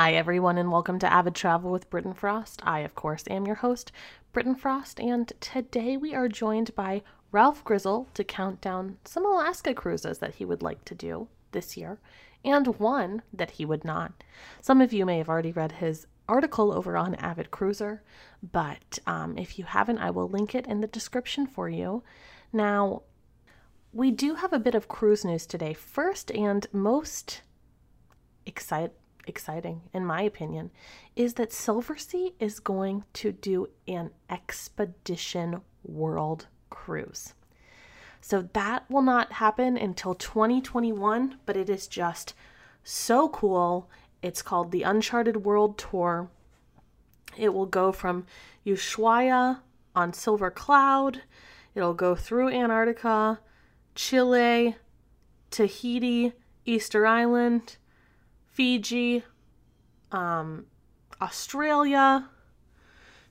Hi, everyone, and welcome to Avid Travel with Britton Frost. I, of course, am your host, Britton Frost, and today we are joined by Ralph Grizzle to count down some Alaska cruises that he would like to do this year and one that he would not. Some of you may have already read his article over on Avid Cruiser, but um, if you haven't, I will link it in the description for you. Now, we do have a bit of cruise news today. First and most excite- exciting, in my opinion, is that Silversea is going to do an expedition world cruise. So that will not happen until 2021, but it is just so cool. It's called the Uncharted World Tour. It will go from Ushuaia on Silver Cloud, it'll go through Antarctica, Chile, Tahiti, Easter Island, Fiji, um, Australia,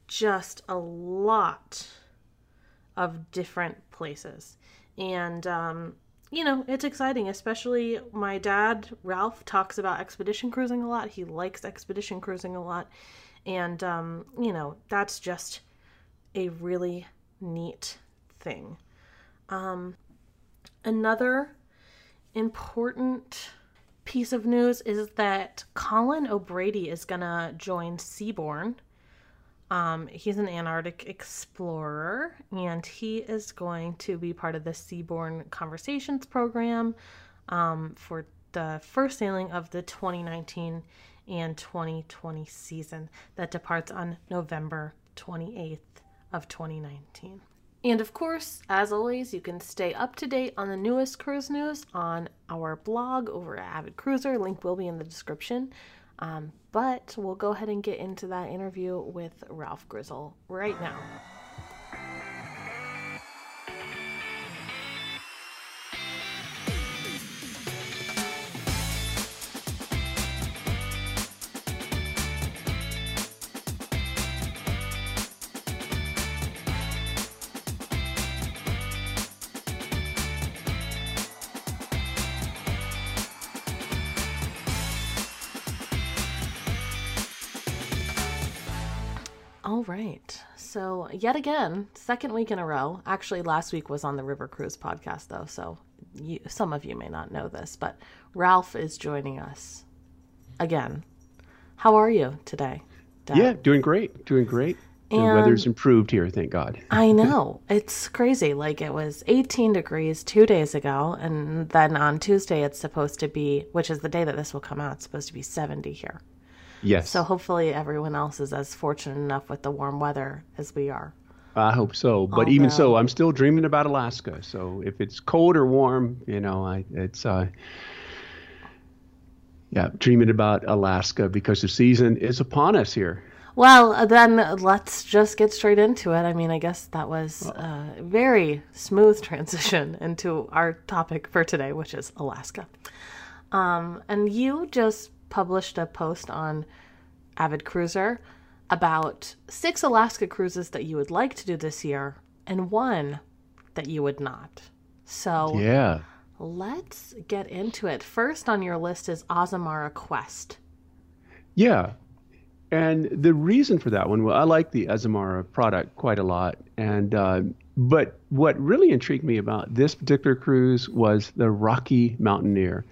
just a lot of different places. And, um, you know, it's exciting, especially my dad, Ralph, talks about expedition cruising a lot. He likes expedition cruising a lot. And, um, you know, that's just a really neat thing. Um, another important piece of news is that Colin O'Brady is to join Seabourn um, he's an Antarctic explorer, and he is going to be part of the Seabourn Conversations program um, for the first sailing of the 2019 and 2020 season that departs on November 28th of 2019. And of course, as always, you can stay up to date on the newest cruise news on our blog over at Avid Cruiser. Link will be in the description. Um, but we'll go ahead and get into that interview with Ralph Grizzle right now. All right. So, yet again, second week in a row. Actually, last week was on the River Cruise podcast, though. So, you, some of you may not know this, but Ralph is joining us again. How are you today? Dad? Yeah, doing great. Doing great. The and weather's improved here, thank God. I know. It's crazy. Like it was 18 degrees two days ago, and then on Tuesday it's supposed to be, which is the day that this will come out, it's supposed to be 70 here. Yes. So hopefully everyone else is as fortunate enough with the warm weather as we are. I hope so. But Although, even so, I'm still dreaming about Alaska. So if it's cold or warm, you know, I it's uh yeah, dreaming about Alaska because the season is upon us here. Well, then let's just get straight into it. I mean, I guess that was a very smooth transition into our topic for today, which is Alaska. Um, and you just published a post on Avid Cruiser about six Alaska cruises that you would like to do this year and one that you would not. So, yeah. Let's get into it. First on your list is Azamara Quest. Yeah. And the reason for that one, well, I like the Azamara product quite a lot. And, uh, but what really intrigued me about this particular cruise was the Rocky Mountaineer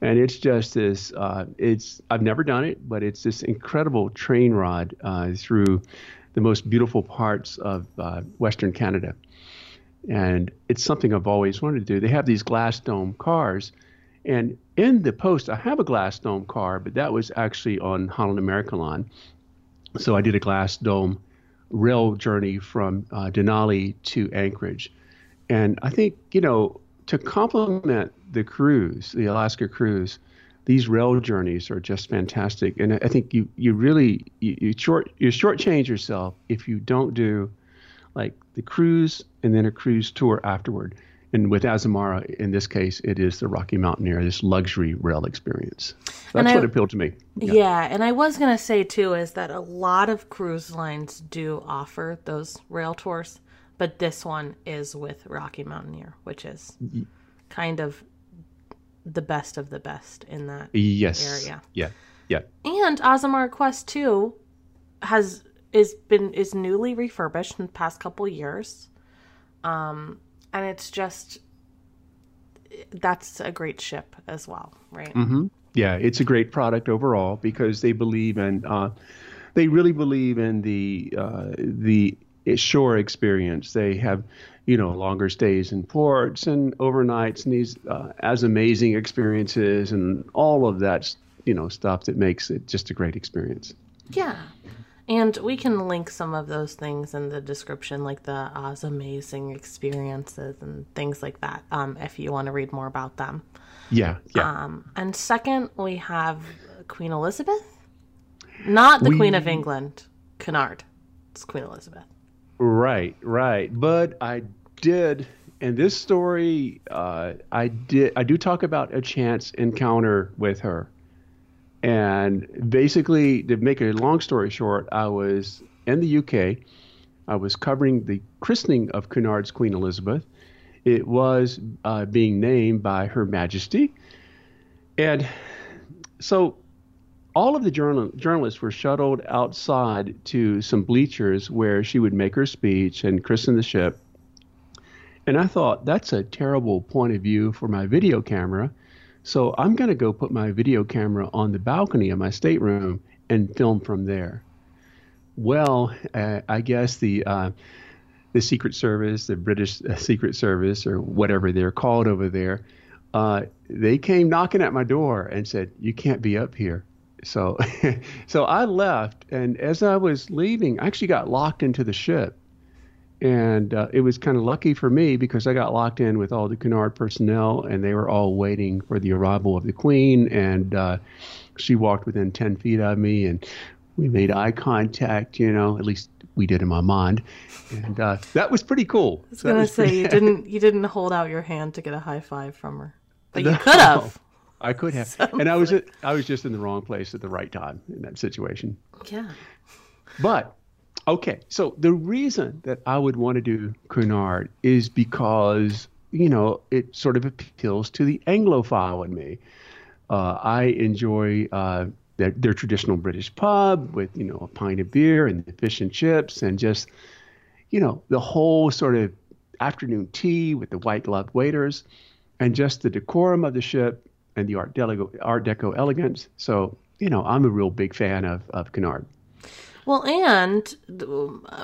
and it's just this. Uh, it's I've never done it, but it's this incredible train ride uh, through the most beautiful parts of uh, Western Canada, and it's something I've always wanted to do. They have these glass dome cars, and in the post I have a glass dome car, but that was actually on Holland America Line, so I did a glass dome rail journey from uh, Denali to Anchorage, and I think you know to complement the cruise, the Alaska cruise, these rail journeys are just fantastic. And I think you, you really you, you short you shortchange yourself if you don't do like the cruise and then a cruise tour afterward. And with Azamara, in this case, it is the Rocky Mountaineer, this luxury rail experience. That's I, what appealed to me. Yeah. yeah, and I was going to say too is that a lot of cruise lines do offer those rail tours but this one is with Rocky Mountaineer, which is kind of the best of the best in that yes. area. Yeah. Yeah. And Azamara Quest 2 has is been is newly refurbished in the past couple years. Um and it's just that's a great ship as well, right? Mm-hmm. Yeah, it's a great product overall because they believe in uh, they really believe in the uh, the shore experience. They have you know longer stays in ports and overnights and these uh, as amazing experiences and all of that you know stuff that makes it just a great experience. Yeah. And we can link some of those things in the description, like the Oz amazing experiences and things like that, um, if you want to read more about them. Yeah, yeah. Um, and second, we have Queen Elizabeth, not the We- Queen of England, Cunard. It's Queen Elizabeth. Right, right. But I did in this story, uh, I did I do talk about a chance encounter with her. And basically, to make a long story short, I was in the UK. I was covering the christening of Cunard's Queen Elizabeth. It was uh, being named by Her Majesty. And so all of the journal- journalists were shuttled outside to some bleachers where she would make her speech and christen the ship. And I thought, that's a terrible point of view for my video camera. So I'm going to go put my video camera on the balcony of my stateroom and film from there. Well, uh, I guess the uh, the Secret Service, the British uh, Secret Service, or whatever they're called over there, uh, they came knocking at my door and said, "You can't be up here." So, so I left, and as I was leaving, I actually got locked into the ship, and uh, it was kind of lucky for me because I got locked in with all the Cunard personnel, and they were all waiting for the arrival of the Queen, and uh, she walked within ten feet of me, and we made eye contact. You know, at least we did in my mind, and uh, that was pretty cool. I was So gonna was say you didn't you didn't hold out your hand to get a high five from her, but you No. could have. I could have, and I was I was just in the wrong place at the right time in that situation. Yeah. But okay, so the reason that I would want to do Cunard is because you know it sort of appeals to the Anglophile in me. Uh, I enjoy uh, their, their traditional British pub with you know a pint of beer and the fish and chips and just you know the whole sort of afternoon tea with the white gloved waiters and just the decorum of the ship and the art deco, art deco elegance. So you know I'm a real big fan of of Cunard. Well, and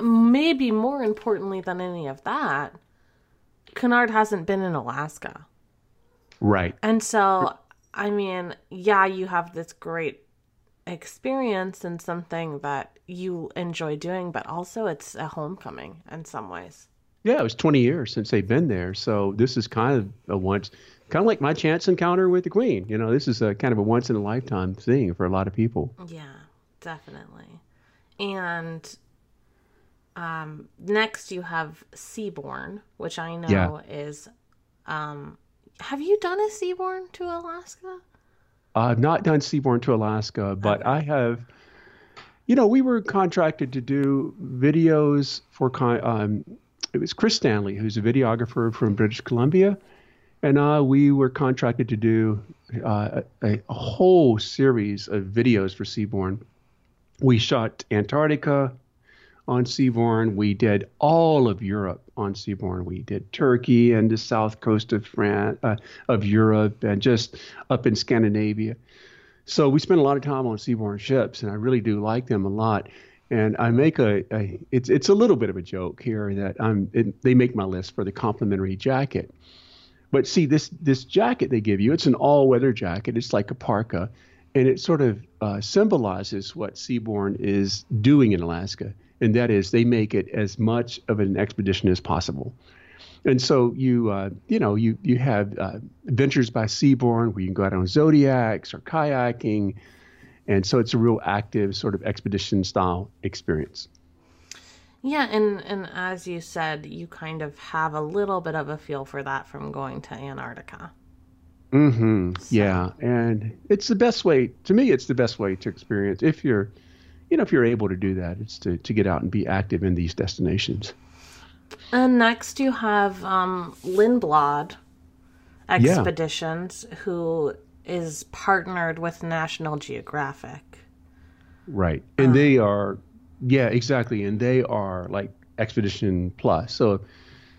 maybe more importantly than any of that, Cunard hasn't been in Alaska. Right. And so, I mean, yeah, you have this great experience and something that you enjoy doing, but also it's a homecoming in some ways. Yeah, it was 20 years since they've been there. So this is kind of a once, kind of like my chance encounter with the Queen. You know, this is a kind of a once in a lifetime thing for a lot of people. Yeah, definitely. And um, next you have Seabourn, which I know Yeah. is. Um, have you done a Seabourn to Alaska? I've not done Seabourn to Alaska, but I have. You know, we were contracted to do videos for. con- Um, it was Chris Stanley, who's a videographer from British Columbia, and uh, we were contracted to do uh, a, a whole series of videos for Seabourn. We shot Antarctica on Seabourn. We did all of Europe on Seabourn. We did Turkey and the south coast of France, uh, of Europe, and just up in Scandinavia. So we spent a lot of time on Seabourn ships, and I really do like them a lot. And I make a, a it's it's a little bit of a joke here that I'm it, they make my list for the complimentary jacket. But see this this jacket they give you, it's an all-weather jacket. It's like a parka, and it sort of uh, symbolizes what Seabourn is doing in Alaska, and that is they make it as much of an expedition as possible. And so you uh, you know you you have uh, adventures by Seabourn where you can go out on zodiacs or kayaking, and so it's a real active sort of expedition style experience. Yeah, and and as you said, you kind of have a little bit of a feel for that from going to Antarctica. Mm-hmm. Yeah, and it's the best way to me. It's the best way to experience if you're, you know, if you're able to do that. It's to to get out and be active in these destinations. And next you have um, Lindblad Expeditions, who is partnered with National Geographic. Right. And they are yeah, exactly. And they are like Expedition Plus. So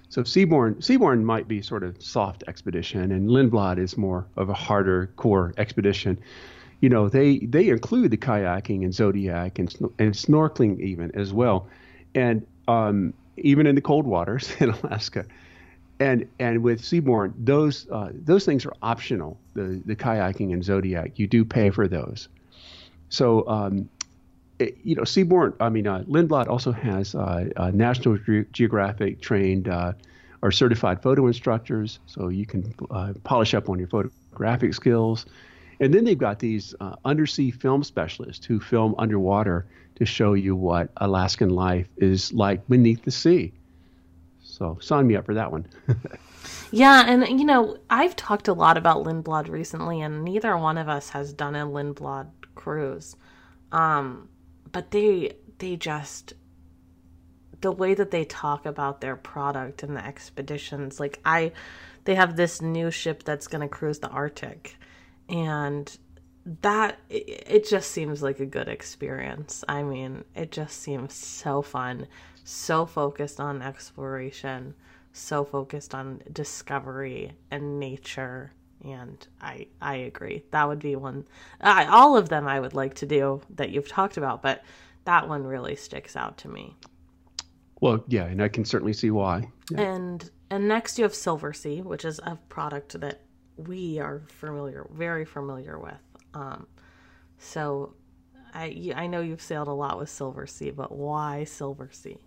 so Seabourn Seabourn might be sort of soft expedition and Lindblad is more of a harder core expedition. You know, they they include the kayaking and zodiac and and snorkeling even as well. And um, even in the cold waters in Alaska. And and with Seabourn, those uh, those things are optional. The the kayaking and zodiac, you do pay for those. So um, you know, Seabourn. I mean, uh, Lindblad also has uh, uh, National Ge- Geographic trained uh, or certified photo instructors, so you can uh, polish up on your photographic skills. And then they've got these uh, undersea film specialists who film underwater to show you what Alaskan life is like beneath the sea. So sign me up for that one. Yeah, and you know, I've talked a lot about Lindblad recently, and neither one of us has done a Lindblad cruise. Um, but they they just the way that they talk about their product and the expeditions, like I, they have this new ship that's going to cruise the Arctic, and that it, it just seems like a good experience. I mean, it just seems so fun, so focused on exploration so focused on discovery and nature and i i agree that would be one I, all of them i would like to do that you've talked about but that one really sticks out to me well, yeah, and I can certainly see why. Yeah. and and next you have Silversea which is a product that we are familiar very familiar with um so i i know you've sailed a lot with Silversea but why Silversea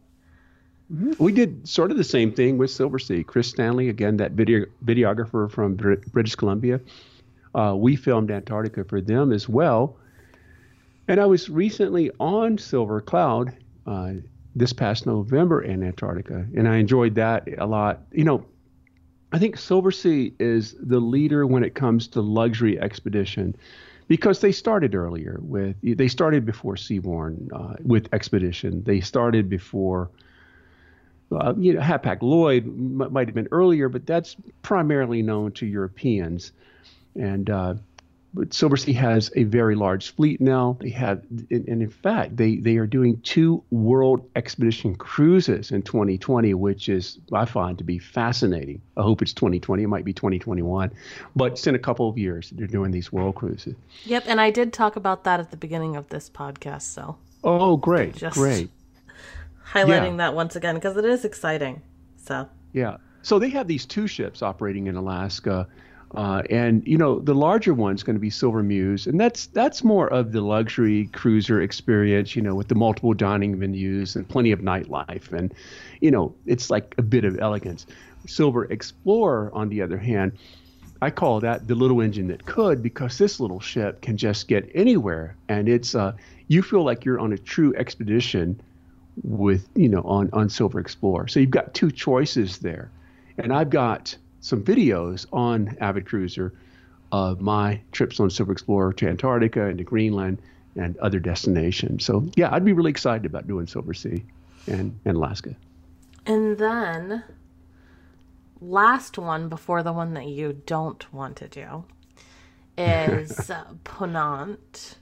We did sort of the same thing with Silversea. Chris Stanley, again, that video, videographer from Br- British Columbia. Uh, we filmed Antarctica for them as well. And I was recently on Silver Cloud uh, this past November in Antarctica, and I enjoyed that a lot. You know, I think Silversea is the leader when it comes to luxury expedition because they started earlier with they started before Seabourn uh, with expedition. They started before uh, you know, Hapag Lloyd m- might have been earlier, but that's primarily known to Europeans. And uh, but Silversea has a very large fleet now. They have, and, and in fact, they they are doing two World Expedition cruises in 2020, which is I find to be fascinating. I hope it's 2020. It might be 2021, but it's in a couple of years they're doing these world cruises. yep and i did talk about that at the beginning of this podcast so Oh, great, Just- great. Highlighting Yeah. that once again because it is exciting so Yeah. So they have these two ships operating in Alaska, uh, and you know the larger one's going to be Silver Muse, and that's that's more of the luxury cruiser experience, you know, with the multiple dining venues and plenty of nightlife, and you know it's like a bit of elegance. Silver Explorer, on the other hand, I call that the little engine that could because this little ship can just get anywhere, and it's uh, you feel like you're on a true expedition with you know on on Silver Explorer. So you've got two choices there, and I've got some videos on Avid Cruiser of my trips on Silver Explorer to Antarctica and to Greenland and other destinations. So yeah, I'd be really excited about doing Silversea and and Alaska. And then, last one before the one that you don't want to do is uh, Ponant.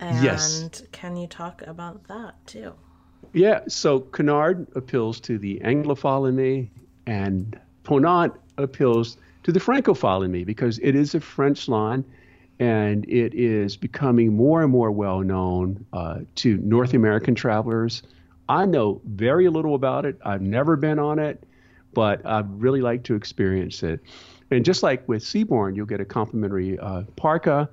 And Yes. can you talk about that too? Yeah, so Cunard appeals to the Anglophile in me, and Ponant appeals to the Francophile in me because it is a French line, and it is becoming more and more well known uh, to North American travelers. I know very little about it. I've never been on it, but I'd really like to experience it. And just like with Seabourn, you'll get a complimentary uh, parka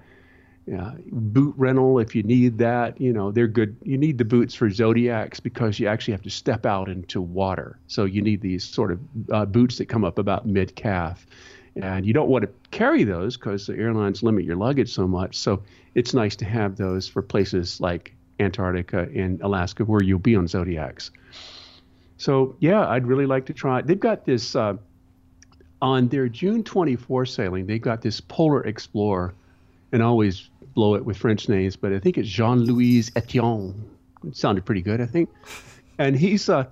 yeah, boot rental if you need that. You know, they're good. You need the boots for Zodiacs because you actually have to step out into water. So you need these sort of uh, boots that come up about mid calf. And you don't want to carry those because the airlines limit your luggage so much. So it's nice to have those for places like Antarctica and Alaska where you'll be on Zodiacs. So yeah, I'd really like to try. They've got this uh, on their June 24 sailing. They've got this Polar Explorer and always blow it with French names, but I think it's Jean-Louis Etienne. It sounded pretty good, I think. And he's uh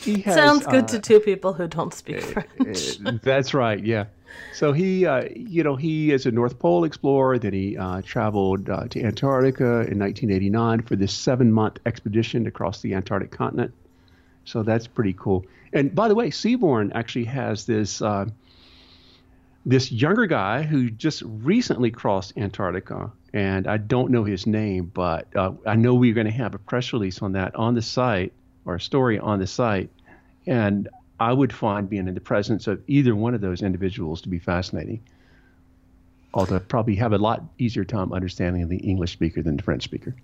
he has Sounds good uh, to two people who don't speak French. uh, that's right, yeah. so he, uh, you know, he is a North Pole explorer. Then he uh, traveled uh, to Antarctica in 1989 for this seven-month expedition across the Antarctic continent. So that's pretty cool. And by the way, Seabourn actually has this uh, this younger guy who just recently crossed Antarctica, and I don't know his name, but uh, I know we're going to have a press release on that on the site or a story on the site, and I would find being in the presence of either one of those individuals to be fascinating. Although I'd probably have a lot easier time understanding the English speaker than the French speaker.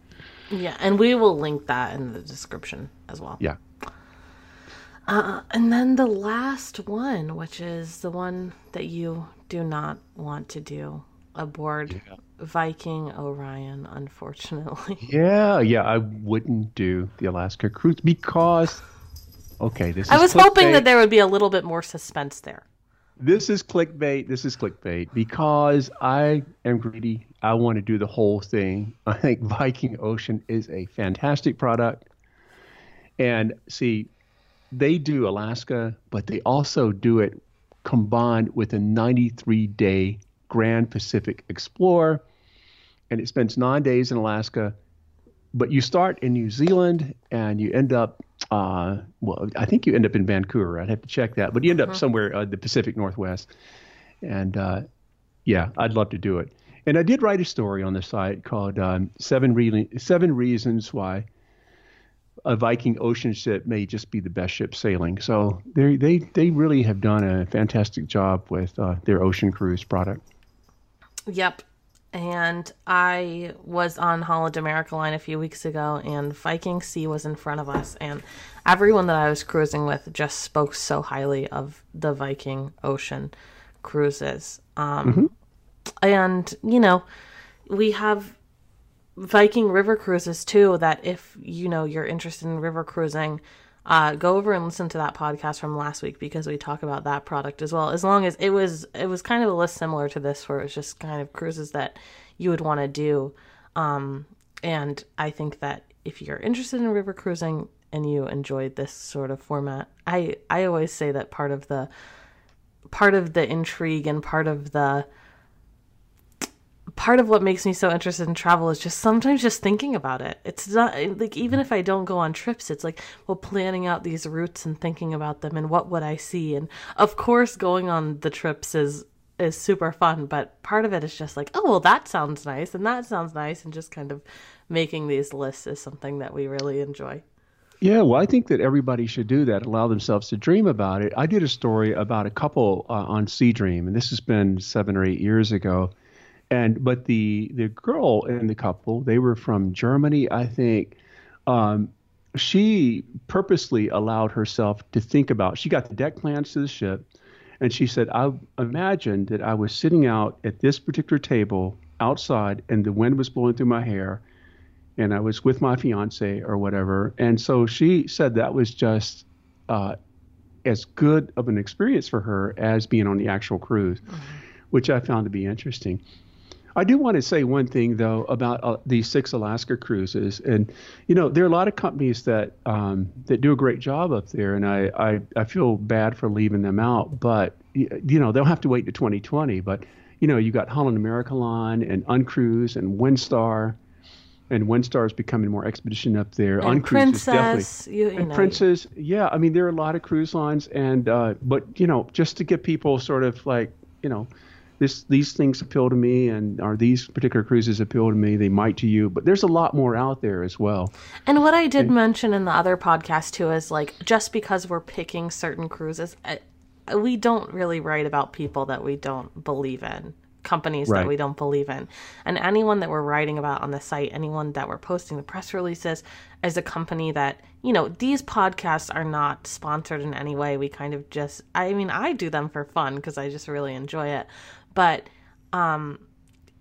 Yeah, and we will link that in the description as well. Yeah. Uh, and then the last one, which is the one that you do not want to do aboard yeah. Viking Orion, unfortunately. Yeah, yeah, I wouldn't do the Alaska cruise because Okay, this. Is I was hoping that there would be a little bit more suspense there. This is clickbait. This is clickbait because I am greedy. I want to do the whole thing. I think Viking Ocean is a fantastic product. And see, they do Alaska, but they also do it combined with a 93 day Grand Pacific Explorer. And it spends nine days in Alaska, but you start in New Zealand and you end up uh, well, I think you end up in Vancouver. I'd have to check that, but you end up uh-huh. somewhere uh, the Pacific Northwest. And uh, yeah, I'd love to do it. And I did write a story on the site called um, Seven, Re- Seven Reasons Why a Viking ocean ship may just be the best ship sailing. So they they they really have done a fantastic job with uh, their ocean cruise product. Yep, and I was on Holland America Line a few weeks ago, and Viking Sea was in front of us, and everyone that I was cruising with just spoke so highly of the Viking Ocean cruises. Um, mm-hmm. And you know, we have Viking river cruises too. That if you know you're interested in river cruising, uh, go over and listen to that podcast from last week because we talk about that product as well. As long as it was, it was kind of a list similar to this, where it was just kind of cruises that you would want to do. Um, and I think that if you're interested in river cruising and you enjoyed this sort of format, I I always say that part of the part of the intrigue and part of the part of what makes me so interested in travel is just sometimes just thinking about it. It's not like even if I don't go on trips, it's like well planning out these routes and thinking about them and what would I see. And of course, going on the trips is is super fun, but part of it is just like, oh well, that sounds nice and that sounds nice, and just kind of making these lists is something that we really enjoy. Yeah, well, I think that everybody should do that. Allow themselves to dream about it. I did a story about a couple uh, on SeaDream, and this has been seven or eight years ago and but the the girl in the couple they were from Germany I think um, she purposely allowed herself to think about she got the deck plans to the ship and she said I imagined that I was sitting out at this particular table outside and the wind was blowing through my hair and I was with my fiance or whatever and so she said that was just uh, as good of an experience for her as being on the actual cruise mm-hmm. which I found to be interesting I do want to say one thing though about uh, these six Alaska cruises, and you know there are a lot of companies that um, that do a great job up there, and I, I I feel bad for leaving them out, but you know they'll have to wait to 2020. But you know you got Holland America Line and Uncruise and Windstar, and Windstar is becoming more expedition up there. And Uncruise Princess, you, you and know. Princess, yeah. I mean there are a lot of cruise lines, and uh, but you know just to get people sort of like you know this these things appeal to me and are these particular cruises appeal to me they might to you but there's a lot more out there as well. And what i did and, mention in the other podcast too is like just because we're picking certain cruises we don't really write about people that we don't believe in companies right. that we don't believe in. And anyone that we're writing about on the site anyone that we're posting the press releases is a company that you know these podcasts are not sponsored in any way. We kind of just i mean i do them for fun because i just really enjoy it but um,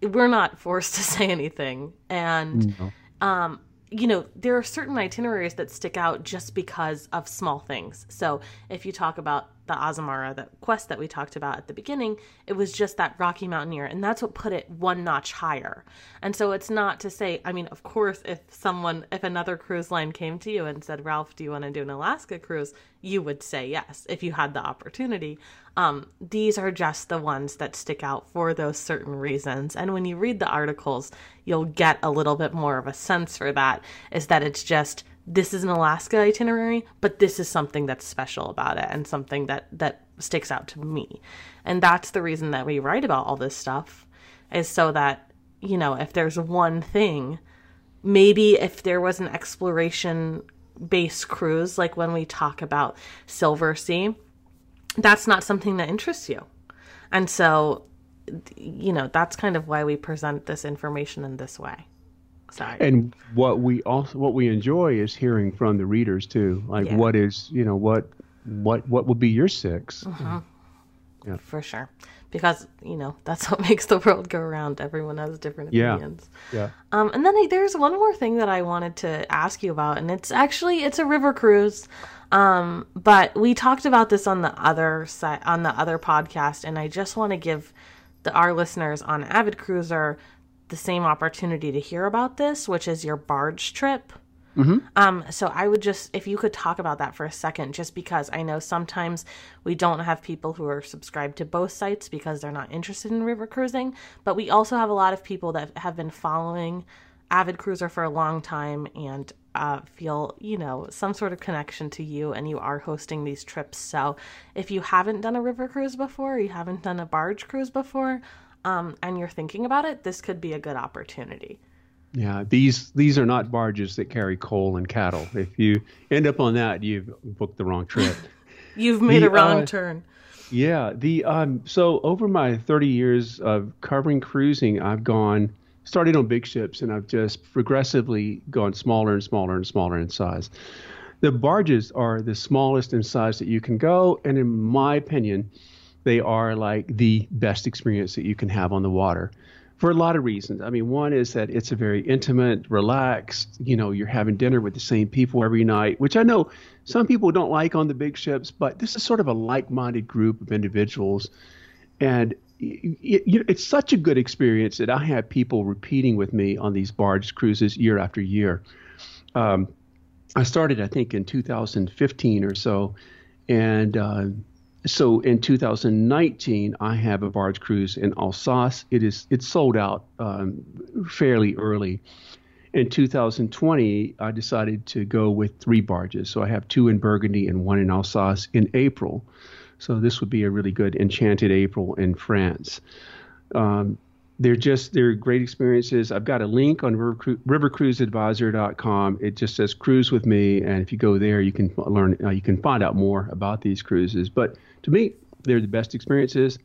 we're not forced to say anything. And, no. um, you know, there are certain itineraries that stick out just because of small things. So if you talk about the Azamara, the quest that we talked about at the beginning, it was just that Rocky Mountaineer, and that's what put it one notch higher. And so it's not to say, I mean, of course, if someone, if another cruise line came to you and said, Ralph, do you want to do an Alaska cruise? You would say yes if you had the opportunity. Um, these are just the ones that stick out for those certain reasons. And when you read the articles, you'll get a little bit more of a sense for that. Is that it's just this is an Alaska itinerary, but this is something that's special about it and something that that sticks out to me. And that's the reason that we write about all this stuff is so that, you know, if there's one thing, maybe if there was an exploration based cruise like when we talk about Silversea, that's not something that interests you. And so you know, that's kind of why we present this information in this way. Sorry. And what we also what we enjoy is hearing from the readers too. Like yeah. what is you know what what what would be your 6 mm-hmm. Yeah. For sure. Because, you know, that's what makes the world go around. Everyone has different opinions. Yeah. yeah. Um, and then I, there's one more thing that I wanted to ask you about, and it's actually it's a river cruise. Um, but we talked about this on the other side on the other podcast, and I just want to give the, our listeners on Avid Cruiser the same opportunity to hear about this, which is your barge trip. Mm-hmm. Um, so I would just, if you could talk about that for a second, just because I know sometimes we don't have people who are subscribed to both sites because they're not interested in river cruising, but we also have a lot of people that have been following Avid Cruiser for a long time and uh, feel, you know, some sort of connection to you and you are hosting these trips. So if you haven't done a river cruise before, you haven't done a barge cruise before, um, and you're thinking about it, this could be a good opportunity. Yeah, these these are not barges that carry coal and cattle. If you end up on that, you've booked the wrong trip. you've made the, a wrong uh, turn. Yeah, the um so over my 30 years of covering cruising, I've gone started on big ships and I've just progressively gone smaller and smaller and smaller in size. The barges are the smallest in size that you can go, and in my opinion, they are like the best experience that you can have on the water for a lot of reasons. I mean, one is that it's a very intimate, relaxed, you know, you're having dinner with the same people every night, which I know some people don't like on the big ships, but this is sort of a like minded group of individuals. And it, it, it's such a good experience that I have people repeating with me on these barge cruises year after year. Um, I started, I think, in 2015 or so. And uh, so in 2019, I have a barge cruise in Alsace. It is it's sold out um, fairly early. In 2020, I decided to go with three barges. So I have two in Burgundy and one in Alsace in April. So this would be a really good enchanted April in France. Um, they're just they're great experiences. I've got a link on river, rivercruiseadvisor.com. It just says cruise with me, and if you go there, you can learn uh, you can find out more about these cruises. But to me, they're the best experiences.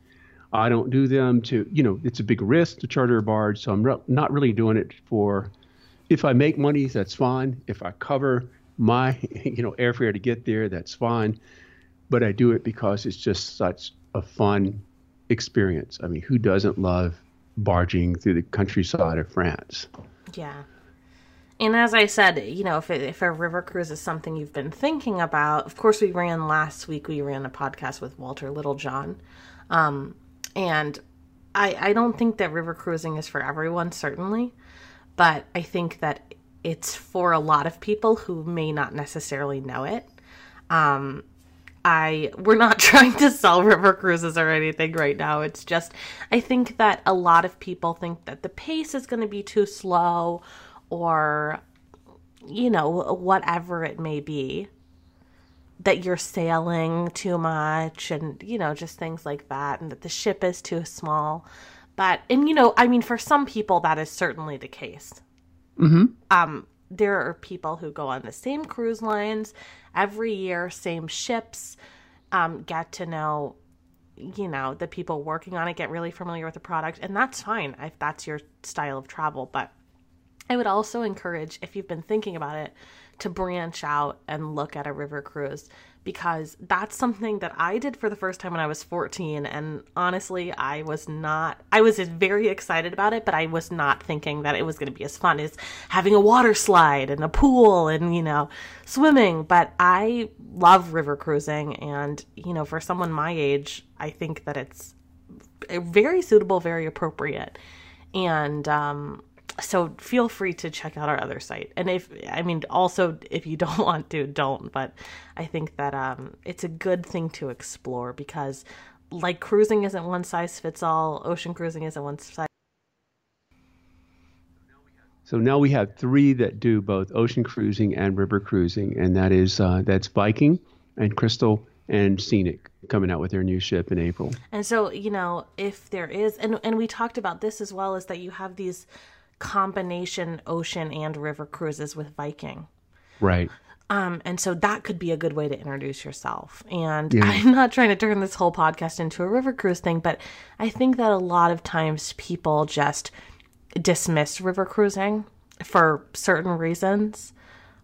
I don't do them to you know it's a big risk to charter a barge, so I'm re- not really doing it for. If I make money, that's fine. If I cover my you know airfare to get there, that's fine. But I do it because it's just such a fun experience. I mean, who doesn't love barging through the countryside of France. Yeah. And as I said, you know, if, it, if a river cruise is something you've been thinking about, of course, we ran last week, we ran a podcast with Walter Littlejohn. Um, and I, I don't think that river cruising is for everyone, certainly, but I think that it's for a lot of people who may not necessarily know it. Um, I we're not trying to sell river cruises or anything right now. It's just I think that a lot of people think that the pace is going to be too slow or you know, whatever it may be. That you're sailing too much and you know, just things like that and that the ship is too small. But and you know, I mean for some people that is certainly the case. hmm Um there are people who go on the same cruise lines every year, same ships, um, get to know, you know, the people working on it, get really familiar with the product, and that's fine if that's your style of travel. But I would also encourage, if you've been thinking about it, to branch out and look at a river cruise because that's something that I did for the first time when I was 14. And honestly, I was not, I was very excited about it, but I was not thinking that it was going to be as fun as having a water slide and a pool and, you know, swimming. But I love river cruising. And, you know, for someone my age, I think that it's very suitable, very appropriate. And, um, so feel free to check out our other site. And if i mean also if you don't want to don't. But i think that um, it's a good thing to explore because like cruising isn't one size fits all. Ocean cruising isn't one size so now we have three that do both ocean cruising and river cruising and that is uh, that's viking and crystal and scenic coming out with their new ship in april. And so you know if there is and and we talked about this as well is that you have these combination ocean and river cruises with Viking. Right. Um, and so that could be a good way to introduce yourself. And yeah. I'm not trying to turn this whole podcast into a river cruise thing, but I think that a lot of times people just dismiss river cruising for certain reasons.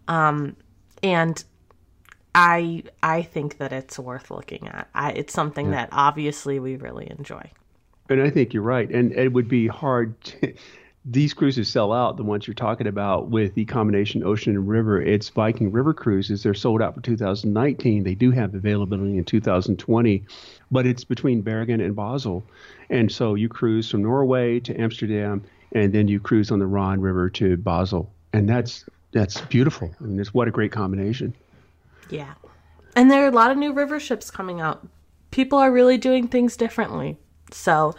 Um, and I I think that it's worth looking at. I, it's something yeah. that obviously we really enjoy. And I think you're right. And it would be hard to, these cruises sell out, the ones you're talking about with the combination ocean and river, it's Viking River Cruises. They're sold out for 2019. They do have availability in 2020, but it's between Bergen and Basel. And so you cruise from Norway to Amsterdam, and then you cruise on the Rhine River to Basel. And that's that's beautiful. I mean, it's what a great combination. Yeah. And there are a lot of new river ships coming out. People are really doing things differently. So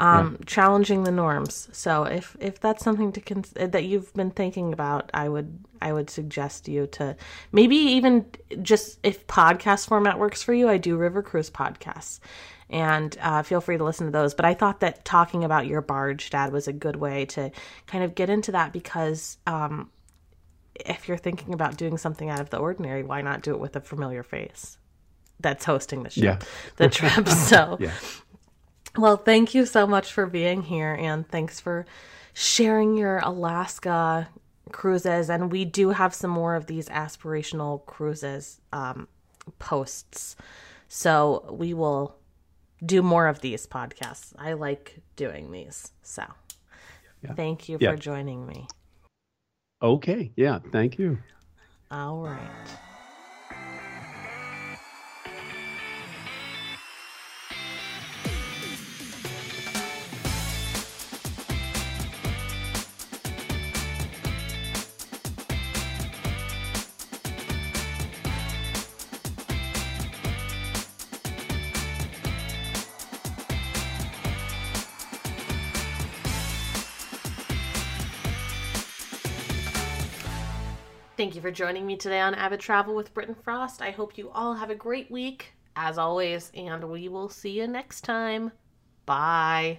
um, yeah. challenging the norms. So if if that's something to cons- that you've been thinking about, I would I would suggest you to maybe even just if podcast format works for you. I do River Cruise podcasts, and uh, feel free to listen to those. But I thought that talking about your barge, Dad, was a good way to kind of get into that because. Um, if you're thinking about doing something out of the ordinary, why not do it with a familiar face that's hosting the ship, yeah. the trip? So, yeah. Well, thank you so much for being here and thanks for sharing your Alaska cruises. And we do have some more of these aspirational cruises um, posts. So we will do more of these podcasts. I like doing these. So yeah. thank you yeah. for joining me. Okay. Yeah. Thank you. All right. Thank you for joining me today on Avid Travel with Britton Frost. I hope you all have a great week, as always, and we will see you next time. Bye.